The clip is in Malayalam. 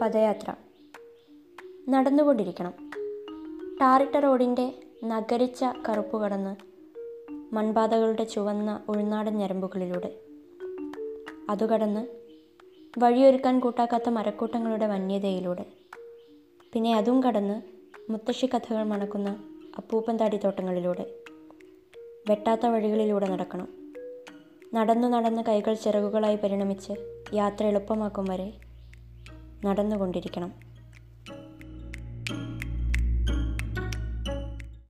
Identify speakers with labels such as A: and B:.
A: പദയാത്ര. നടന്നുകൊണ്ടിരിക്കണം. ടാറിട്ട റോഡിന്റെ നഗരിച്ച കറുപ്പ് കടന്ന് മൺപാതകളുടെ ചുവന്ന ഉൾനാടൻ ഞരമ്പുകളിലൂടെ. അതു കടന്ന് വഴിയൊരുക്കാൻ കൂട്ടാക്കാത്ത മരക്കൂട്ടങ്ങളുടെ വന്യതയിലൂടെ. പിന്നെ അതും കടന്ന് മുത്തശ്ശി കഥകൾ മണക്കുന്ന അപ്പൂപ്പൻ താടിത്തോട്ടങ്ങളിലൂടെ വെട്ടാത്ത വഴികളിലൂടെ നടക്കണം. നടന്നു നടന്ന് കൈകൾ ചിറകുകളായി പരിണമിച്ച് യാത്ര എളുപ്പമാക്കും വരെ നടന്നുകൊണ്ടിരിക്കണം